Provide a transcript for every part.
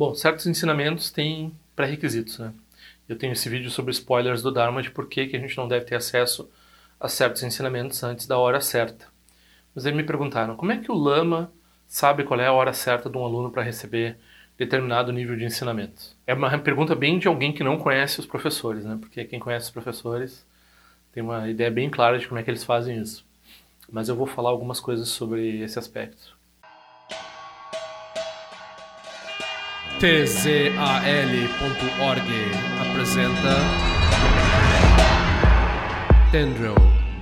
Bom, certos ensinamentos têm pré-requisitos, né? Eu tenho esse vídeo sobre spoilers do Dharma de por que, a gente não deve ter acesso a certos ensinamentos antes da hora certa. Mas aí me perguntaram, como é que o Lama sabe qual é a hora certa de um aluno para receber determinado nível de ensinamento? É uma pergunta bem de alguém que não conhece os professores, né? Porque quem conhece os professores tem uma ideia bem clara de como é que eles fazem isso. Mas eu vou falar algumas coisas sobre esse aspecto. tzal.org apresenta Tendril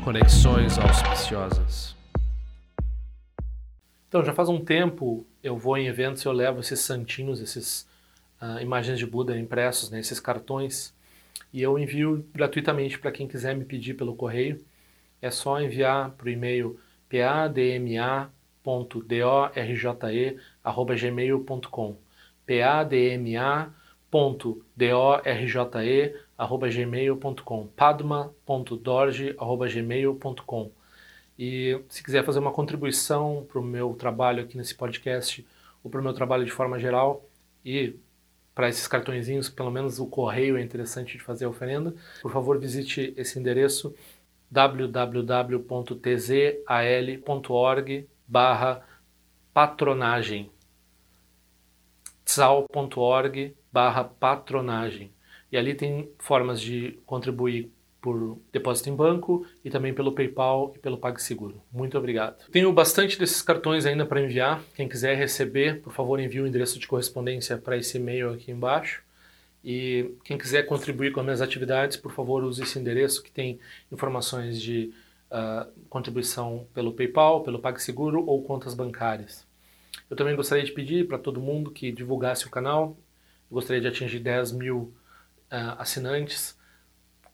Conexões Auspiciosas. Então, já faz um tempo eu vou em eventos e eu levo esses santinhos, esses uh, imagens de Buda impressos, né, esses cartões, e eu envio gratuitamente para quem quiser me pedir pelo correio. É só enviar para o e-mail padma.dorje.gmail.com padma.dorje.gmail.com padma.dorje.gmail.com E se quiser fazer uma contribuição para o meu trabalho aqui nesse podcast ou para o meu trabalho de forma geral e para esses cartõezinhos, pelo menos o correio é interessante de fazer a oferenda, por favor visite esse endereço www.tzal.org barra patronagem tzal.org barra patronagem e ali tem formas de contribuir por depósito em banco e também pelo PayPal e pelo PagSeguro. Muito obrigado. Tenho bastante desses cartões ainda para enviar. Quem quiser receber, por favor, envie o endereço de correspondência para esse e-mail aqui embaixo. E quem quiser contribuir com as minhas atividades, por favor, use esse endereço que tem informações de uh, contribuição pelo PayPal, pelo PagSeguro ou contas bancárias. Eu também gostaria de pedir para todo mundo que divulgasse o canal. Eu gostaria de atingir 10 mil uh, assinantes.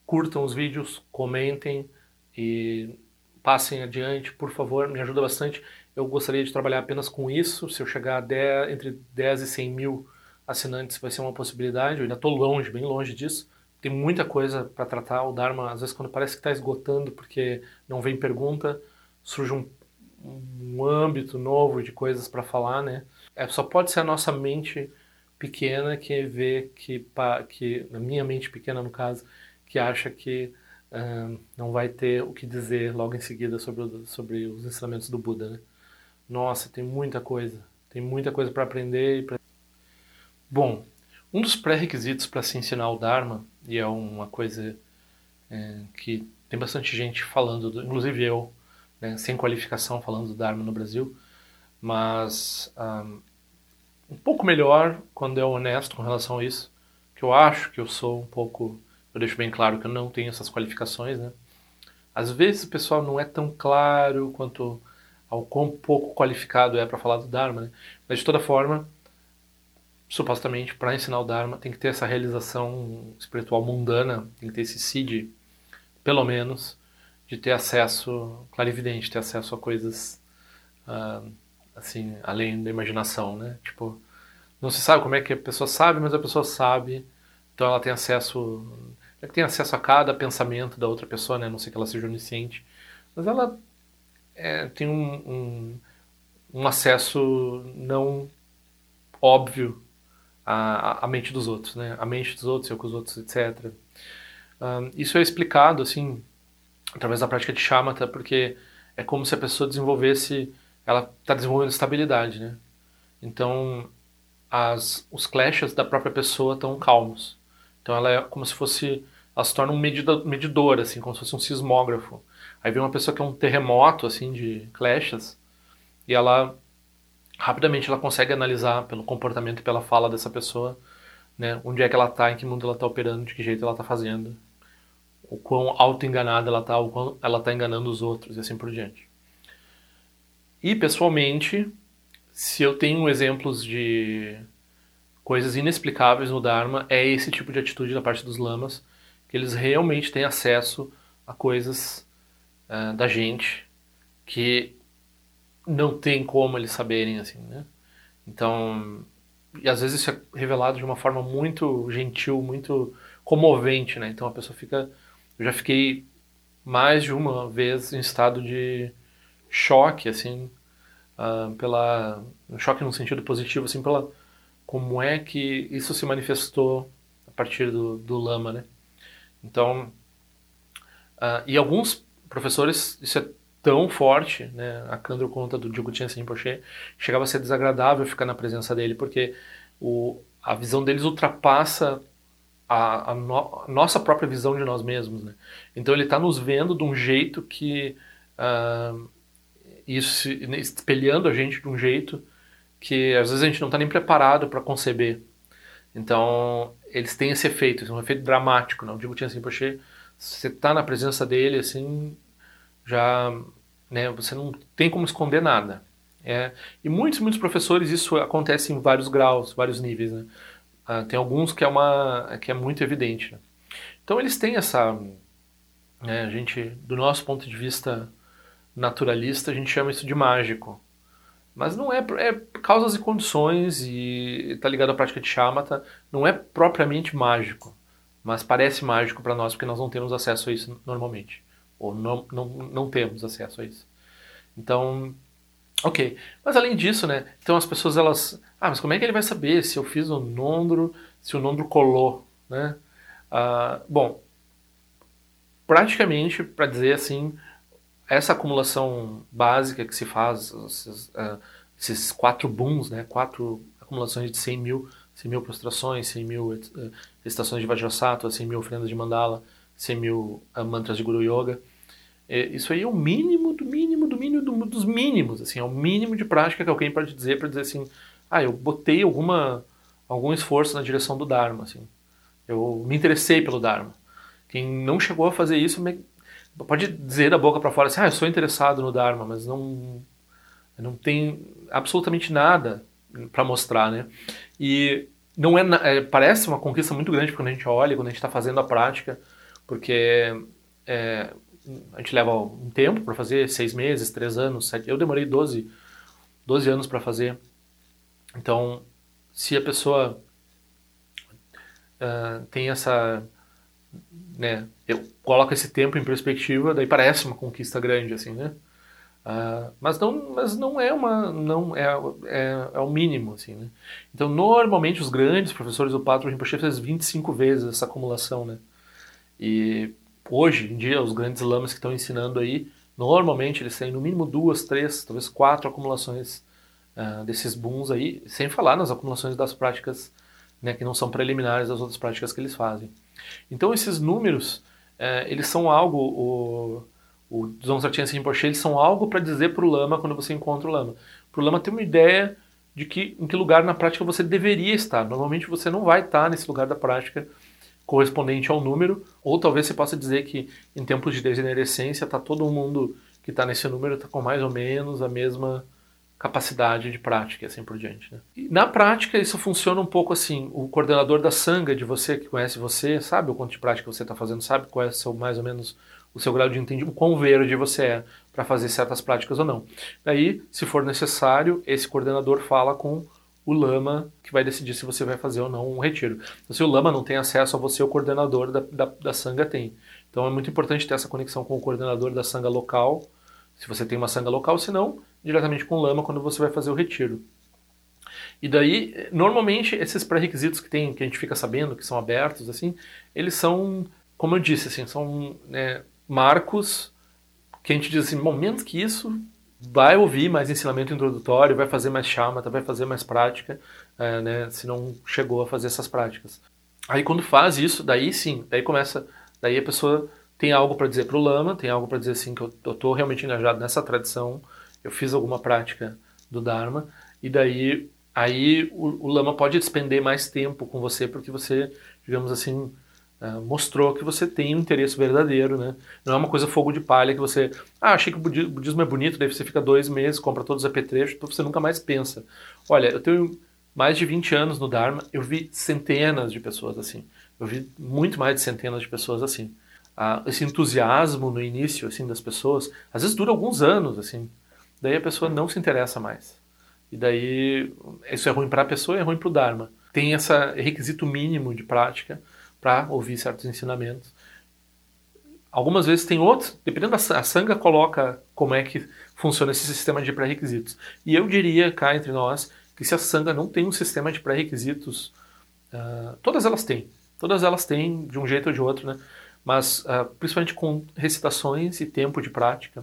Curtam os vídeos, comentem e passem adiante, por favor, me ajuda bastante. Eu gostaria de trabalhar apenas com isso. Se eu chegar a 10, entre 10 e 100 mil assinantes, vai ser uma possibilidade. Eu ainda estou longe, bem longe disso. Tem muita coisa para tratar. O Dharma, às vezes, quando parece que está esgotando porque não vem pergunta, surge um, um âmbito novo de coisas para falar, né? É, só pode ser a nossa mente pequena que vê que, que, na minha mente pequena no caso, que acha que não vai ter o que dizer logo em seguida sobre, sobre os ensinamentos do Buda, né? Nossa, tem muita coisa, tem muita coisa para aprender. Pra... Bom, um dos pré-requisitos para se ensinar o Dharma, e é uma coisa é, que tem bastante gente falando, do, inclusive eu, né, sem qualificação falando do Dharma no Brasil, mas um, um pouco melhor quando é honesto com relação a isso, que eu acho que eu sou um pouco, eu deixo bem claro que eu não tenho essas qualificações, né? Às vezes o pessoal não é tão claro quanto ao quão pouco qualificado é para falar do Dharma, né? mas de toda forma, supostamente para ensinar o Dharma tem que ter essa realização espiritual mundana, tem que ter esse seed, pelo menos, de ter acesso, clarividente, ter acesso a coisas uh, assim, além da imaginação, né? Tipo, não se sabe como é que a pessoa sabe, mas a pessoa sabe, então ela tem acesso, é que tem acesso a cada pensamento da outra pessoa, né? Não sei que ela seja onisciente, mas ela é, tem um, um, um, acesso não óbvio à, à mente dos outros, né? A mente dos outros, eu com os outros, etc. Um, ah, isso é explicado, assim, através da prática de shamatha, porque é como se a pessoa desenvolvesse, ela está desenvolvendo estabilidade, né? Então, as, os clashes da própria pessoa estão calmos. Então, ela é como se fosse, ela se torna um medidor, medidor, assim, como se fosse um sismógrafo. Aí vem uma pessoa que é um terremoto, assim, de clashes, e ela rapidamente ela consegue analisar pelo comportamento e pela fala dessa pessoa, né, onde é que ela está, em que mundo ela está operando, de que jeito ela está fazendo, o quão auto-enganada ela está, o quão ela está enganando os outros e assim por diante. E, pessoalmente, se eu tenho exemplos de coisas inexplicáveis no Dharma, é esse tipo de atitude da parte dos lamas, que eles realmente têm acesso a coisas uh, da gente que não tem como eles saberem, assim, né? Então, e às vezes isso é revelado de uma forma muito gentil, muito comovente, né? Então a pessoa fica eu já fiquei mais de uma vez em estado de choque, assim, uh, pela um choque no sentido positivo, assim, pela como é que isso se manifestou a partir do, do Lama, né? Então, uh, e alguns professores, isso é tão forte, né? A Kandro conta do Diogo Rinpoche, chegava a ser desagradável ficar na presença dele, porque o, a visão deles ultrapassa a, a, no, a, nossa própria visão de nós mesmos, né? Então ele está nos vendo de um jeito que uh, isso espelhando a gente de um jeito que às vezes a gente não está nem preparado para conceber. Então eles têm esse efeito, um efeito dramático. Não digo assim, poxa, você está na presença dele assim, já, né? Você não tem como esconder nada. É, e muitos, muitos professores isso acontece em vários graus, vários níveis, né? Ah, tem alguns que é uma que é muito evidente. Né? Então eles têm essa, né, a gente, do nosso ponto de vista naturalista, a gente chama isso de mágico. Mas não é, é causas e condições e está ligado à prática de chamata, não é propriamente mágico, mas parece mágico para nós porque nós não temos acesso a isso normalmente, ou não, não, não temos acesso a isso. Então, ok. Mas além disso, né, então as pessoas elas, ah, mas como é que ele vai saber se eu fiz o nondro, se o nondro colou, né? Ah, bom, praticamente, para dizer assim, essa acumulação básica que se faz, esses, uh, esses quatro booms, né, quatro acumulações de 100 mil, 100 mil prostrações, 100 mil uh, estações de Vajrasattva, 100 mil ofrendas de mandala, 100 mil uh, mantras de Guru Yoga. É, isso aí é o mínimo do dos mínimos, assim, é o mínimo de prática que alguém pode dizer para dizer assim, ah, eu botei alguma algum esforço na direção do Dharma, assim. Eu me interessei pelo Dharma. Quem não chegou a fazer isso pode dizer da boca para fora assim, ah, eu sou interessado no Dharma, mas não não tem absolutamente nada para mostrar, né? E não é, é, parece uma conquista muito grande quando a gente olha, quando a gente está fazendo a prática, porque é, a gente leva um tempo para fazer, seis meses, três anos, sete, eu demorei 12, 12 anos para fazer. Então, se a pessoa uh, tem essa né, eu coloco esse tempo em perspectiva, daí parece uma conquista grande, assim, né? Uh, mas não, mas não é uma, não é, é, é o mínimo, assim, né? Então, normalmente os grandes professores do Patro Rinpoche fazem 25 vezes essa acumulação, né? E hoje em dia os grandes lamas que estão ensinando aí, normalmente eles têm no mínimo duas, três, talvez quatro acumulações uh, desses booms aí, sem falar nas acumulações das práticas, né, que não são preliminares das outras práticas que eles fazem. Então esses números, é, eles são algo, o, o Dzongzartian Rinpoche, eles são algo para dizer para o lama quando você encontra o lama. Para o lama ter uma ideia de que em que lugar na prática você deveria estar. Normalmente você não vai estar nesse lugar da prática correspondente ao número, ou talvez você possa dizer que em tempos de degenerescência está todo mundo que está nesse número está com mais ou menos a mesma capacidade de prática e assim por diante. Né? Na prática isso funciona um pouco assim, o coordenador da sanga de você, que conhece você, sabe o quanto de prática você está fazendo, sabe qual é seu, mais ou menos o seu grau de entendimento, o quão verde você é para fazer certas práticas ou não. Daí, se for necessário, esse coordenador fala com o lama que vai decidir se você vai fazer ou não um retiro. Então, se o lama não tem acesso a você, o coordenador da, da, da sanga tem. Então é muito importante ter essa conexão com o coordenador da sanga local, se você tem uma sanga local, se não, diretamente com lama quando você vai fazer o retiro. E daí, normalmente, esses pré-requisitos que tem, que a gente fica sabendo, que são abertos, assim, eles são, como eu disse, assim, são né, marcos que a gente diz assim, bom, menos que isso, vai ouvir mais ensinamento introdutório, vai fazer mais chamata, vai fazer mais prática, é, né, se não chegou a fazer essas práticas. Aí quando faz isso, daí sim, daí começa, daí a pessoa tem algo para dizer para o lama, tem algo para dizer assim que eu estou realmente engajado nessa tradição, eu fiz alguma prática do Dharma, e daí aí o, o, Lama pode despender mais tempo com você, porque você, digamos assim, uh, mostrou que você tem um interesse verdadeiro, né? Não é uma coisa fogo de palha que você, ah, achei que o budismo é bonito, daí você fica dois meses, compra todos os apetrechos, então você nunca mais pensa. Olha, eu tenho mais de 20 anos no Dharma, eu vi centenas de pessoas assim. Eu vi muito mais de centenas de pessoas assim. Ah, esse entusiasmo no início assim das pessoas, às vezes dura alguns anos assim daí a pessoa não se interessa mais. E daí isso é ruim para a pessoa e é ruim para o Dharma. Tem esse requisito mínimo de prática para ouvir certos ensinamentos. Algumas vezes tem outros, dependendo da sanga coloca como é que funciona esse sistema de pré-requisitos. E eu diria cá entre nós que se a Sangha não tem um sistema de pré-requisitos, uh, todas elas têm, todas elas têm de um jeito ou de outro, né? Mas uh, principalmente com recitações e tempo de prática.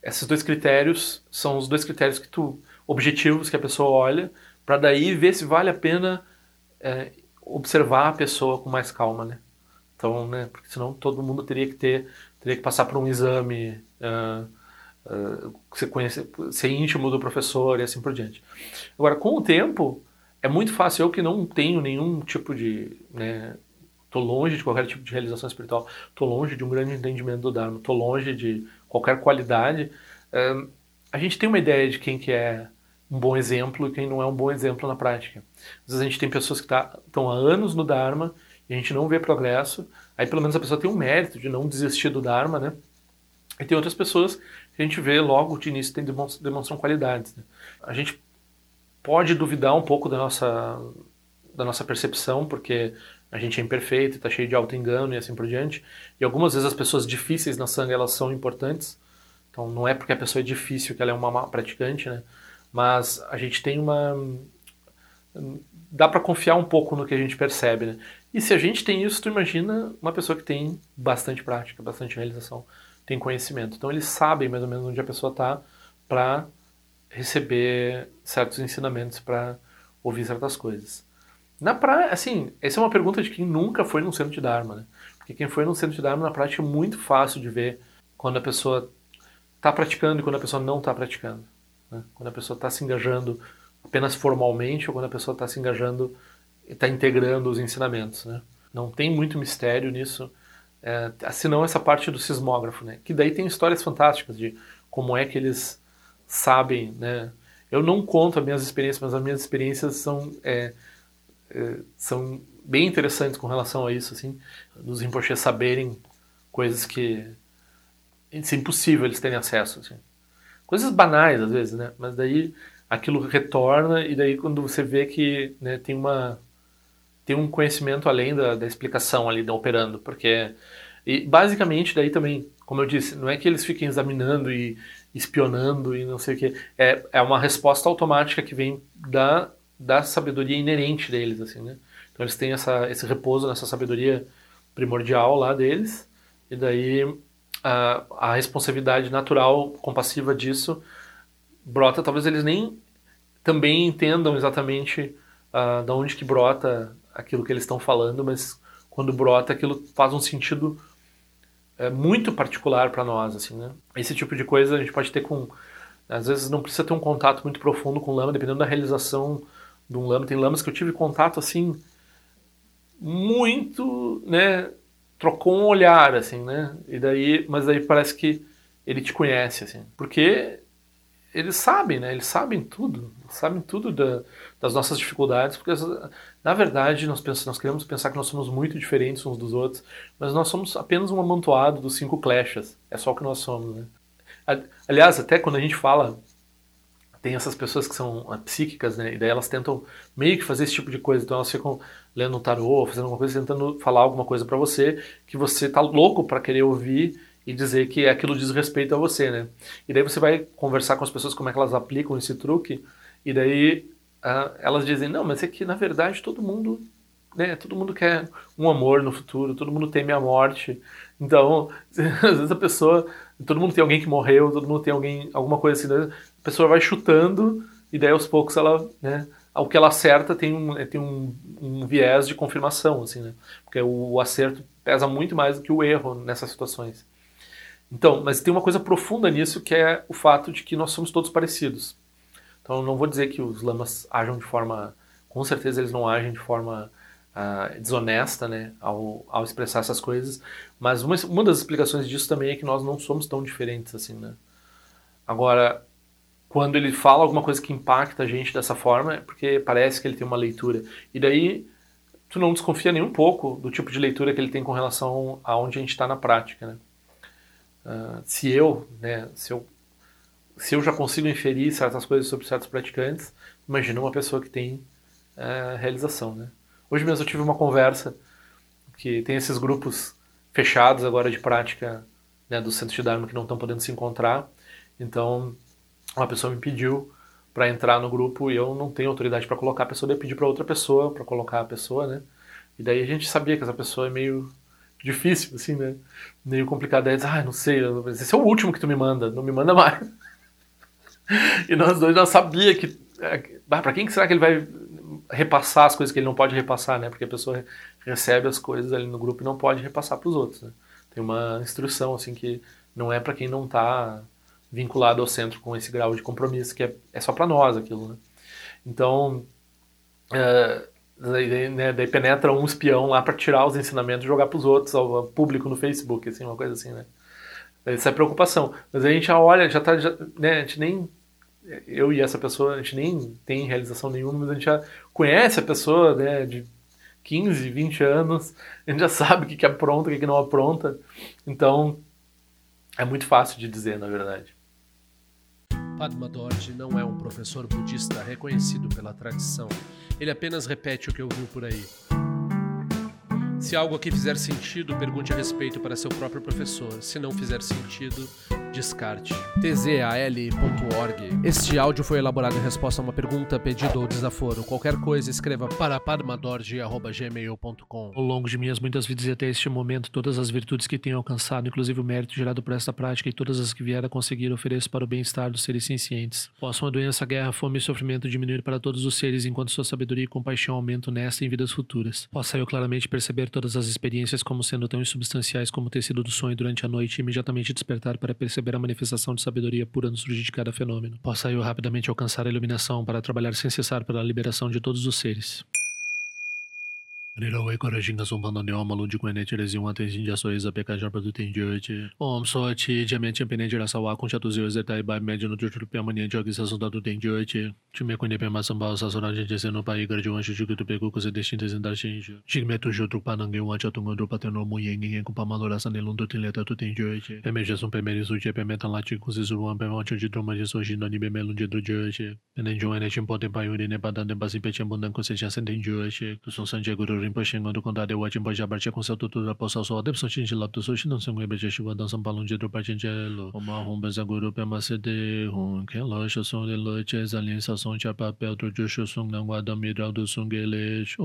Esses dois critérios são os dois critérios que tu objetivos que a pessoa olha para daí ver se vale a pena é, observar a pessoa com mais calma, né? Então, né? Porque senão todo mundo teria que ter, teria que passar por um exame. Uh, uh, você conhece, ser íntimo do professor e assim por diante. Agora, com o tempo, é muito fácil. Eu que não tenho nenhum tipo de. Né, tô longe de qualquer tipo de realização espiritual, tô longe de um grande entendimento do Dharma, tô longe de qualquer qualidade. Uh, a gente tem uma ideia de quem que é um bom exemplo e quem não é um bom exemplo na prática. Às vezes a gente tem pessoas que estão tá, há anos no Dharma e a gente não vê progresso, aí pelo menos a pessoa tem um mérito de não desistir do Dharma, né? E tem outras pessoas que a gente vê logo de início tem demonstram, demonstram qualidades. Né? A gente pode duvidar um pouco da nossa, da nossa percepção, porque a gente é imperfeito, está cheio de auto-engano e assim por diante. E algumas vezes as pessoas difíceis na sangue elas são importantes. Então não é porque a pessoa é difícil que ela é uma praticante, né? Mas a gente tem uma dá para confiar um pouco no que a gente percebe, né? E se a gente tem isso, tu imagina uma pessoa que tem bastante prática, bastante realização, tem conhecimento. Então eles sabem mais ou menos onde a pessoa está para receber certos ensinamentos, para ouvir certas coisas. Na praia, assim, essa é uma pergunta de quem nunca foi num centro de Dharma, né? Porque quem foi num centro de Dharma na prática é muito fácil de ver quando a pessoa está praticando e quando a pessoa não está praticando. Né? Quando a pessoa está se engajando apenas formalmente ou quando a pessoa está se engajando e está integrando os ensinamentos. Né? Não tem muito mistério nisso, é, senão essa parte do sismógrafo, né? que daí tem histórias fantásticas de como é que eles sabem. Né? Eu não conto as minhas experiências, mas as minhas experiências são, é, é, são bem interessantes com relação a isso, assim, dos Rinpoche saberem coisas que é impossível eles terem acesso. Assim. Coisas banais, às vezes, né? Mas daí aquilo retorna e daí quando você vê que né, tem uma tem um conhecimento além da, da explicação ali da operando, porque e basicamente daí também, como eu disse, não é que eles fiquem examinando e espionando e não sei o que, é, é uma resposta automática que vem da, da sabedoria inerente deles, assim, né? Então eles têm essa, esse repouso nessa sabedoria primordial lá deles e daí a, a responsabilidade natural, compassiva disso brota, talvez eles nem também entendam exatamente uh, de onde que brota aquilo que eles estão falando, mas quando brota aquilo faz um sentido é, muito particular para nós, assim, né? Esse tipo de coisa a gente pode ter com, às vezes não precisa ter um contato muito profundo com lama, dependendo da realização de um lama. Tem lamas que eu tive contato assim muito, né, trocou um olhar, assim, né? E daí, mas daí parece que ele te conhece, assim, porque eles sabem, né? Eles sabem tudo, sabem tudo da, das nossas dificuldades, porque na verdade nós pensamos, nós queremos pensar que nós somos muito diferentes uns dos outros, mas nós somos apenas um amontoado dos cinco kleshas. É só o que nós somos, né? Aliás, até quando a gente fala tem essas pessoas que são psíquicas, né? E daí elas tentam meio que fazer esse tipo de coisa. Então elas ficam lendo um tarô, fazendo alguma coisa, tentando falar alguma coisa para você que você tá louco para querer ouvir e dizer que aquilo diz respeito a você, né? E daí você vai conversar com as pessoas como é que elas aplicam esse truque e daí uh, elas dizem não, mas é que na verdade todo mundo, né? Todo mundo quer um amor no futuro, todo mundo teme a morte. Então às vezes a pessoa, todo mundo tem alguém que morreu, todo mundo tem alguém, alguma coisa assim. Né? A pessoa vai chutando e daí aos poucos ela, né? O que ela acerta tem um, tem um, um, viés de confirmação, assim, né? Porque o acerto pesa muito mais do que o erro nessas situações. Então, mas tem uma coisa profunda nisso que é o fato de que nós somos todos parecidos. Então, não vou dizer que os lamas ajam de forma, com certeza eles não agem de forma uh, desonesta, né, ao, ao expressar essas coisas. Mas uma, uma das explicações disso também é que nós não somos tão diferentes assim, né. Agora, quando ele fala alguma coisa que impacta a gente dessa forma, é porque parece que ele tem uma leitura. E daí tu não desconfia nem um pouco do tipo de leitura que ele tem com relação a onde a gente está na prática, né? Uh, se eu, né, se eu, se eu já consigo inferir certas coisas sobre certos praticantes, imagina uma pessoa que tem uh, realização, né? Hoje mesmo eu tive uma conversa que tem esses grupos fechados agora de prática né, do centro de Dharma que não estão podendo se encontrar, então uma pessoa me pediu para entrar no grupo e eu não tenho autoridade para colocar a pessoa, daí pedir para outra pessoa para colocar a pessoa, né? E daí a gente sabia que essa pessoa é meio difícil, assim, né? Meio complicado. Aí diz, ah, não sei, esse é o último que tu me manda, não me manda mais. e nós dois já sabia que, ah, para quem que será que ele vai repassar as coisas que ele não pode repassar, né? Porque a pessoa recebe as coisas ali no grupo e não pode repassar para os outros, né? Tem uma instrução, assim, que não é para quem não está vinculado ao centro com esse grau de compromisso, que é, é só para nós aquilo, né? Então, é, daí, né, daí, penetra um espião lá para tirar os ensinamentos e jogar para os outros, ao público no Facebook, assim, uma coisa assim, né? Essa é a preocupação. Mas a gente já olha, já tá, já, né, a gente nem eu e essa pessoa, a gente nem tem realização nenhuma, mas a gente já conhece a pessoa, né, de 15, 20 anos, a gente já sabe o que, que apronta, o que, que não apronta. Então, é muito fácil de dizer, na verdade. Padma Dorje não é um professor budista reconhecido pela tradição. Ele apenas repete o que ouviu por aí. Se algo aqui fizer sentido, pergunte a respeito para seu próprio professor. Se não fizer sentido, descarte. tzal.org. Este áudio foi elaborado em resposta a uma pergunta, pedido ou desaforo. Qualquer coisa, escreva para padmadorje.gmail.com. Ao longo de minhas muitas vidas e até este momento, todas as virtudes que tenho alcançado, inclusive o mérito gerado por esta prática e todas as que vier a conseguir, ofereço para o bem-estar dos seres cientes. Possam a doença, a guerra, a fome e sofrimento diminuir para todos os seres, enquanto sua sabedoria e compaixão aumentam nesta e em vidas futuras. Possa eu claramente perceber todas as experiências como sendo tão insubstanciais como o tecido do sonho durante a noite e imediatamente despertar para perceber perceber a manifestação de sabedoria pura no surgir de cada fenômeno. Possa eu rapidamente alcançar a iluminação para trabalhar sem cessar pela liberação de todos os seres. Rila wai kora shinga songpa na niwa malun jikwa ne chere zingwa ten shinja so eza peka jarpa tu ten jiyo che. Om so chi jamian chen pene jira sa wakun cha tu ziyo ze tai bai me jino chuchul piyama nian jio ki sa songta tu ten jiyo che. Chume kwenye piyama samba sa so ranjen che se no pa yi gar jiwan shishu kutu peku kuse de shin te zindar shin jiyo. Shik me tu shio drukpa nange wan cha tungo drukpa ten romu yen ngen kumpa malo la sa nilun tu ten leta tu ten jiyo che. Peme je son peme risu che peme tan la chi kuse surwan peme wan chon chi droma je so shin nani peme lun je dru jiyo che. Pene jiwan e chen po ten pa yu ne pa dan ten pa si pe chen bundan kuse cha sen ten jiyo che. Tu son san je guru rinpoche ngon du konda dewa chenpa xa barche kongsa tu tu rapa sa so adep san chinchi lap tu so shinan san ngwe beche shiwa dan san palung je dro pa chenche lo oma hong benza gui ru pema se de hong ken lo sho song de lo che zan lin sa song cha pa pe otro jo sho song nang wa dam ye draw du song ge le sho